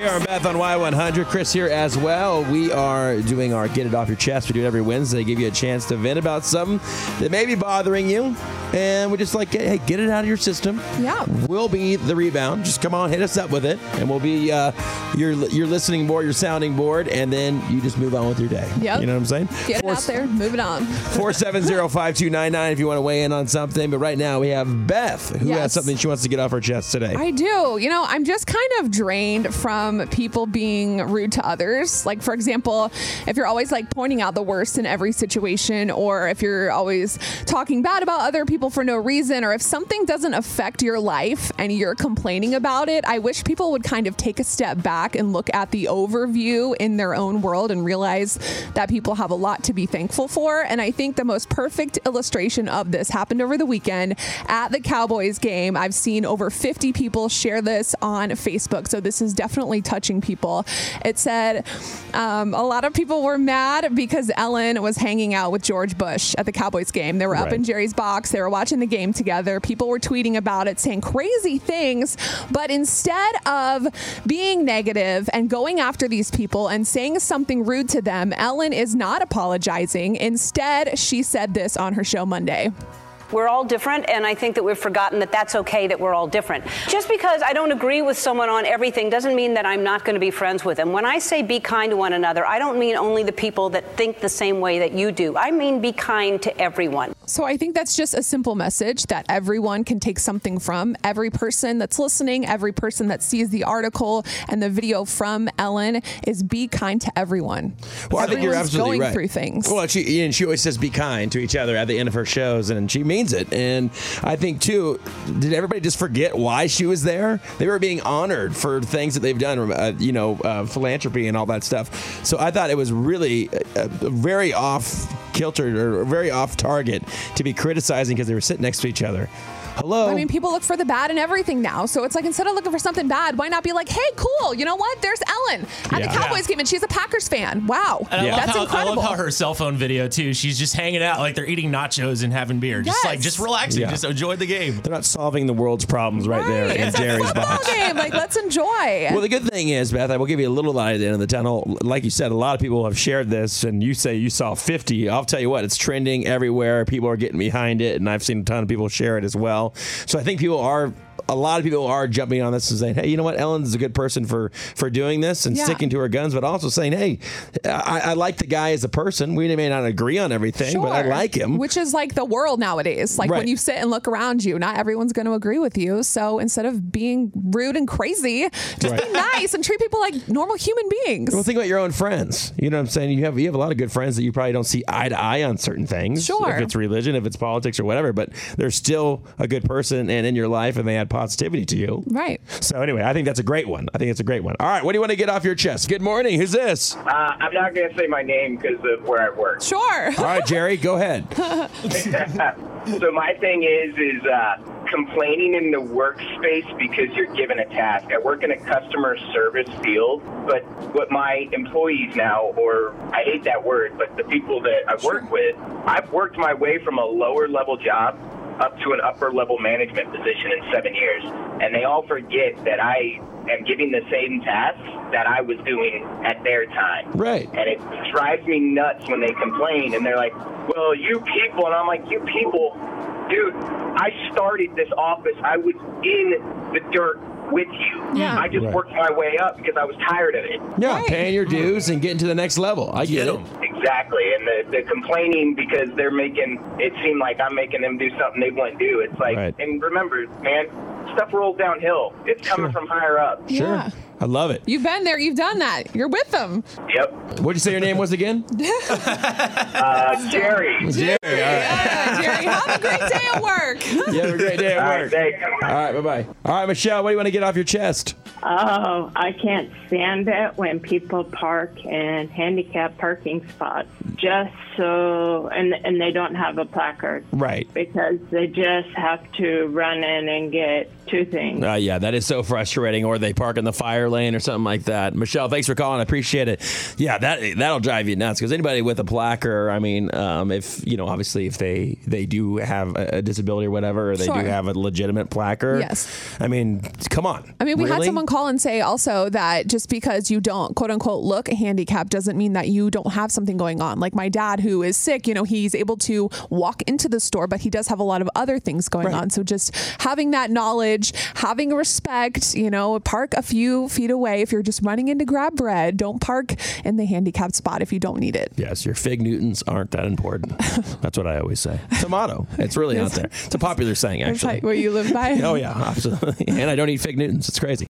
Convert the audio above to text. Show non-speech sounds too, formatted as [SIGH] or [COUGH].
JR and Beth on Y100. Chris here as well. We are doing our Get It Off Your Chest. We do it every Wednesday. Give you a chance to vent about something that may be bothering you. And we just like, hey, get it out of your system. Yeah. We'll be the rebound. Just come on, hit us up with it. And we'll be uh, your, your listening board, your sounding board. And then you just move on with your day. Yep. You know what I'm saying? Get it Four- out there, move it on. [LAUGHS] 470-5299 if you want to weigh in on something. But right now we have Beth who has something she wants to get off her chest today. I do. You know, I'm just kind of drained from people being rude to others. Like, for example, if you're always like pointing out the worst in every situation, or if you're always talking bad about other people for no reason, or if something doesn't affect your life and you're complaining about it, I wish people would kind of take a step back and look at the overview in their own world and realize that people have a lot to be thankful for. And I think the most perfect illustration of this happened over the weekend at the Cowboys game. I've seen over 50 people share this on Facebook. So this is definitely touching people. It said um, a lot of people were mad because Ellen was hanging out with George Bush at the Cowboys game. They were up in Jerry's box. They were watching the game together. People were tweeting about it, saying crazy things. But instead of being negative and going after these people and saying something rude to them, Ellen is not apologizing. Instead, she said this on her show Monday. We're all different, and I think that we've forgotten that that's okay that we're all different. Just because I don't agree with someone on everything doesn't mean that I'm not going to be friends with them. When I say be kind to one another, I don't mean only the people that think the same way that you do. I mean be kind to everyone. So I think that's just a simple message that everyone can take something from. Every person that's listening, every person that sees the article and the video from Ellen is be kind to everyone. Well, I think you're absolutely going right. through things. Well, she and she always says be kind to each other at the end of her shows, and she means it. And I think too, did everybody just forget why she was there? They were being honored for things that they've done, uh, you know, uh, philanthropy and all that stuff. So I thought it was really uh, very off kilter or very off target to be criticizing because they were sitting next to each other. Hello. I mean, people look for the bad in everything now. So it's like instead of looking for something bad, why not be like, hey, cool, you know what? There's Ellen at Yeah. the Cowboys game, and she's a Packers fan. Wow. And Yeah. That's how, I incredible. love how her cell phone video too. She's just hanging out like they're eating nachos and having beer, just like just relaxing, Yeah. just enjoy the game. they're not solving the world's problems right, there in It's a Jerry's football box. game. Like, let's enjoy. [LAUGHS] Well, the good thing is, Beth, I will give you a little light at the end of the tunnel. Like you said, a lot of people have shared this, and you say you saw 50. I'll tell you what, it's trending everywhere. People are getting behind it, and I've seen a ton of people share it as well. So I think people are. A lot of people are jumping on this and saying, "Hey, you know what? Ellen's a good person for for doing this and Yeah. sticking to her guns," but also saying, "Hey, I, I like the guy as a person. We may not agree on everything, but I like him." Which is like the world nowadays. Like Right. when you sit and look around you, not everyone's going to agree with you. So instead of being rude and crazy, just be nice and treat people like normal human beings. Well, think about your own friends. You know what I'm saying? You have you have a lot of good friends that you probably don't see eye to eye on certain things. Sure. If it's religion, if it's politics or whatever, but they're still a good person and in your life and they add positivity to you. right. So anyway, I think that's a great one. I think it's a great one. All right, what do you want to get off your chest? Good morning. Who's this? Uh, I'm not going to say my name because of where I work. Sure. All right, Jerry, go ahead. [LAUGHS] [LAUGHS] so my thing is, is uh, complaining in the workspace because you're given a task. I work in a customer service field, but what my employees now, or I hate that word, but the people that I work with, I've worked my way from a lower level job up to an upper level management position in seven years. And they all forget that I am giving the same tasks that I was doing at their time. Right. And it drives me nuts when they complain and they're like, well, you people. And I'm like, you people, dude, I started this office. I was in the dirt with you. Yeah. I just Right. worked my way up because I was tired of it. Yeah, Right. paying your dues and getting to the next level. I get Get it. 'em. Exactly. And the, the complaining because they're making it seem like I'm making them do something they wouldn't do. It's like, Right. and remember, man, stuff rolls downhill. It's coming Sure. from higher up. Sure. Yeah. I love it. You've been there. You've done that. You're with them. Yep. What'd you say your name was again? [LAUGHS] Uh, Jerry. Jerry. All right. Yeah, Jerry, have a great day at work. You have a great day at All right, work. thanks. All right, bye bye. All right, Michelle, what do you want to get off your chest? Oh, I can't stand it when people park in handicap parking spots just so, and and they don't have a placard Right. because they just have to run in and get two things. Uh, yeah, that is so frustrating. Or they park in the fire lane or something like that. Michelle, thanks for calling. I appreciate it. Yeah, that that'll drive you nuts because anybody with a placard, I mean, um, if you know, obviously, if they they do have a, a disability or whatever, or they Sure. do have a legitimate placard. Yes. I mean, come on. I mean, we had someone call and say also that just because you don't quote unquote look handicapped doesn't mean that you don't have something going on. Like my dad, who is sick, you know, he's able to walk into the store, but he does have a lot of other things going Right. on. So just having that knowledge, having respect, you know, park a few feet away. If you're just running in to grab bread, don't park in the handicapped spot if you don't need it. Yes, your fig Newtons aren't that important. [LAUGHS] That's what I always say. Tomato. It's really [LAUGHS] out there. It's a popular saying, actually. what you live by. [LAUGHS] Oh, yeah, absolutely. And I don't eat fig Newtons. It's crazy.